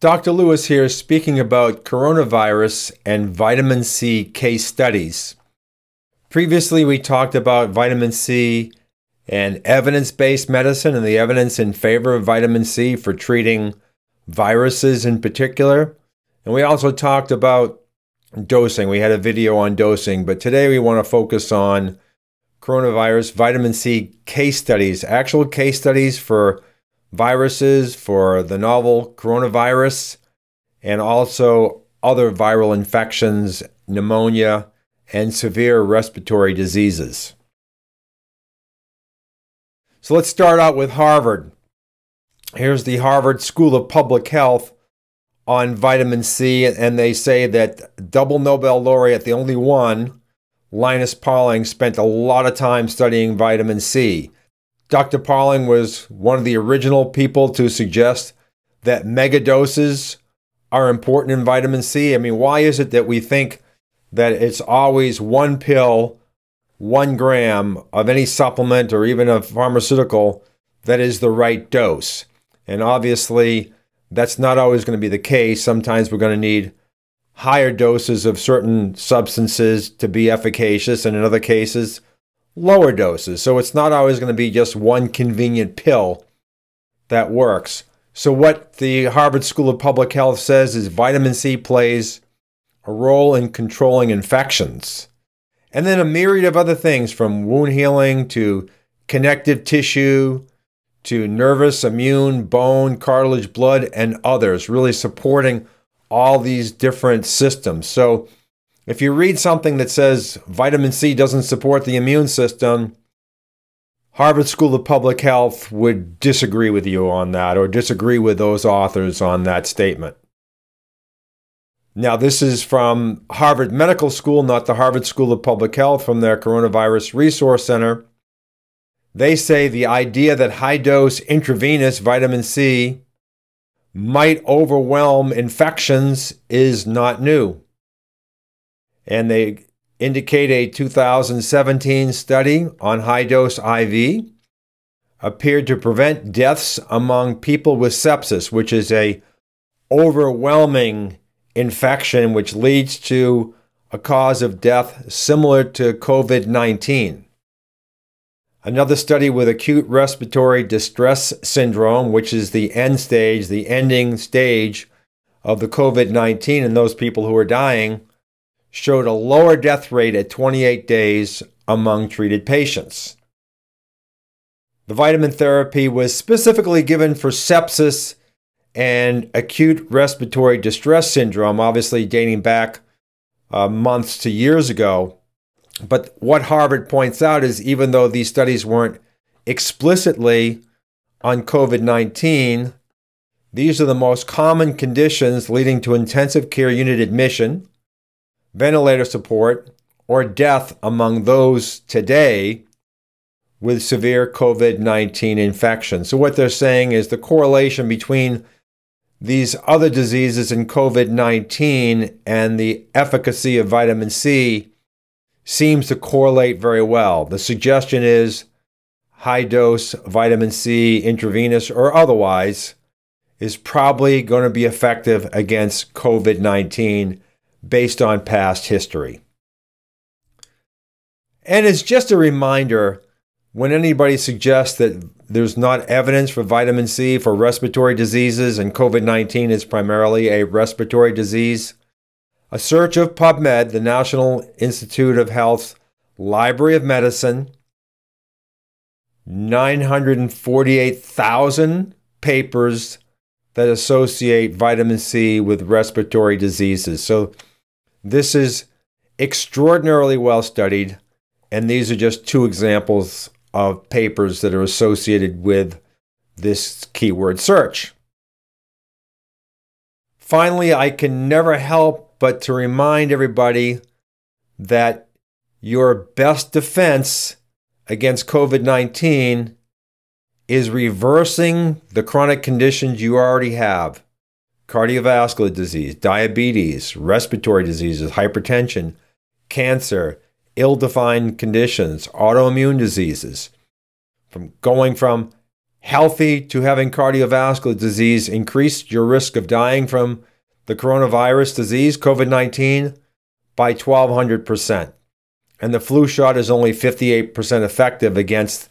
Dr. Lewis here speaking about coronavirus and vitamin C case studies. Previously, we talked about vitamin C and evidence based medicine and the evidence in favor of vitamin C for treating viruses in particular. And we also talked about dosing. We had a video on dosing, but today we want to focus on coronavirus vitamin C case studies, actual case studies for viruses, for the novel coronavirus, and also other viral infections, pneumonia, and severe respiratory diseases. So let's start out with Harvard. Here's the Harvard School of Public Health on vitamin C, and they say that double Nobel laureate, the only one, Linus Pauling, spent a lot of time studying vitamin C. Dr. Pauling was one of the original people to suggest that megadoses are important in vitamin C. I mean, why is it that we think that it's always one pill, one gram of any supplement or even a pharmaceutical that is the right dose? And obviously, that's not always going to be the case. Sometimes we're going to need higher doses of certain substances to be efficacious, and in other cases, lower doses. So it's not always going to be just one convenient pill that works. So, what the Harvard School of Public Health says is vitamin C plays a role in controlling infections. And then a myriad of other things from wound healing to connective tissue to nervous, immune, bone, cartilage, blood, and others, really supporting all these different systems. So, if you read something that says vitamin C doesn't support the immune system, Harvard School of Public Health would disagree with you on that or disagree with those authors on that statement. Now, this is from Harvard Medical School, not the Harvard School of Public Health, from their Coronavirus Resource Center. They say the idea that high dose intravenous vitamin C might overwhelm infections is not new and they indicate a 2017 study on high dose IV appeared to prevent deaths among people with sepsis, which is a overwhelming infection which leads to a cause of death similar to COVID-19. Another study with acute respiratory distress syndrome, which is the end stage, the ending stage of the COVID 19 and those people who are dying, showed a lower death rate at 28 days among treated patients. The vitamin therapy was specifically given for sepsis and acute respiratory distress syndrome, obviously dating back uh, months to years ago. But what Harvard points out is even though these studies weren't explicitly on COVID 19, these are the most common conditions leading to intensive care unit admission, ventilator support, or death among those today with severe COVID 19 infection. So, what they're saying is the correlation between these other diseases and COVID 19 and the efficacy of vitamin C seems to correlate very well. The suggestion is high dose vitamin C, intravenous or otherwise, is probably going to be effective against COVID 19 based on past history. And it's just a reminder when anybody suggests that there's not evidence for vitamin C for respiratory diseases and COVID 19 is primarily a respiratory disease, a search of PubMed, the National Institute of Health's Library of Medicine, 948,000 papers that associate vitamin C with respiratory diseases. So this is extraordinarily well studied, and these are just two examples of papers that are associated with this keyword search. Finally, I can never help but to remind everybody that your best defense against COVID 19 is reversing the chronic conditions you already have cardiovascular disease, diabetes, respiratory diseases, hypertension, cancer, ill defined conditions, autoimmune diseases, from going from healthy to having cardiovascular disease increased your risk of dying from the coronavirus disease, COVID 19, by 1,200%. And the flu shot is only 58% effective against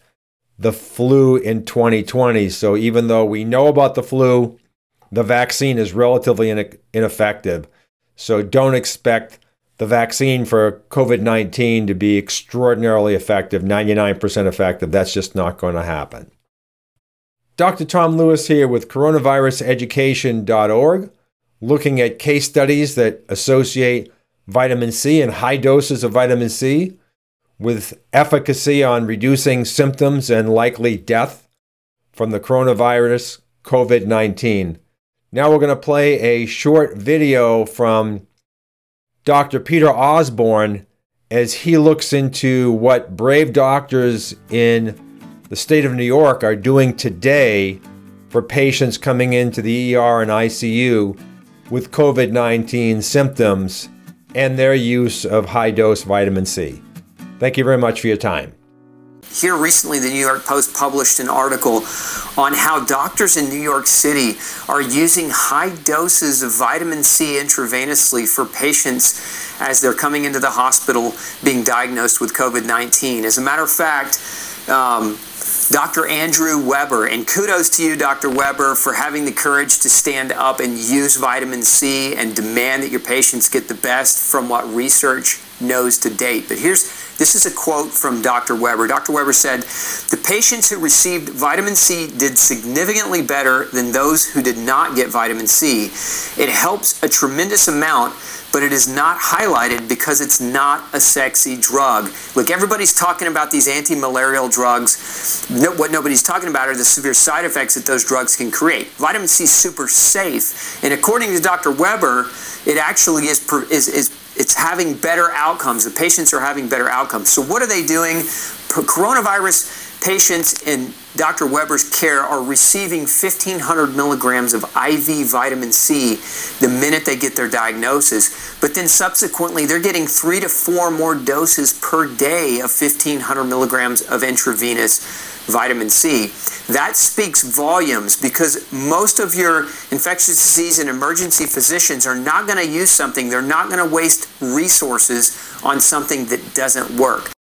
the flu in 2020. So even though we know about the flu, the vaccine is relatively ineffective. So don't expect the vaccine for COVID 19 to be extraordinarily effective, 99% effective. That's just not going to happen. Dr. Tom Lewis here with coronaviruseducation.org, looking at case studies that associate vitamin C and high doses of vitamin C with efficacy on reducing symptoms and likely death from the coronavirus COVID 19. Now we're going to play a short video from Dr. Peter Osborne as he looks into what brave doctors in the state of New York are doing today for patients coming into the ER and ICU with COVID 19 symptoms and their use of high dose vitamin C. Thank you very much for your time. Here recently, the New York Post published an article on how doctors in New York City are using high doses of vitamin C intravenously for patients as they're coming into the hospital being diagnosed with COVID 19. As a matter of fact, um, Dr. Andrew Weber, and kudos to you, Dr. Weber, for having the courage to stand up and use vitamin C and demand that your patients get the best from what research knows to date. But here's this is a quote from Dr. Weber. Dr. Weber said, The patients who received vitamin C did significantly better than those who did not get vitamin C. It helps a tremendous amount, but it is not highlighted because it's not a sexy drug. Look, everybody's talking about these anti malarial drugs. No, what nobody's talking about are the severe side effects that those drugs can create. Vitamin C is super safe, and according to Dr. Weber, it actually is, is, is it's having better outcomes. The patients are having better outcomes. So what are they doing? Coronavirus patients in Dr. Weber's care are receiving 1,500 milligrams of IV vitamin C the minute they get their diagnosis. But then subsequently, they're getting three to four more doses per day of 1,500 milligrams of intravenous vitamin C. That speaks volumes because most of your infectious disease and emergency physicians are not going to use something, they're not going to waste resources on something that doesn't work.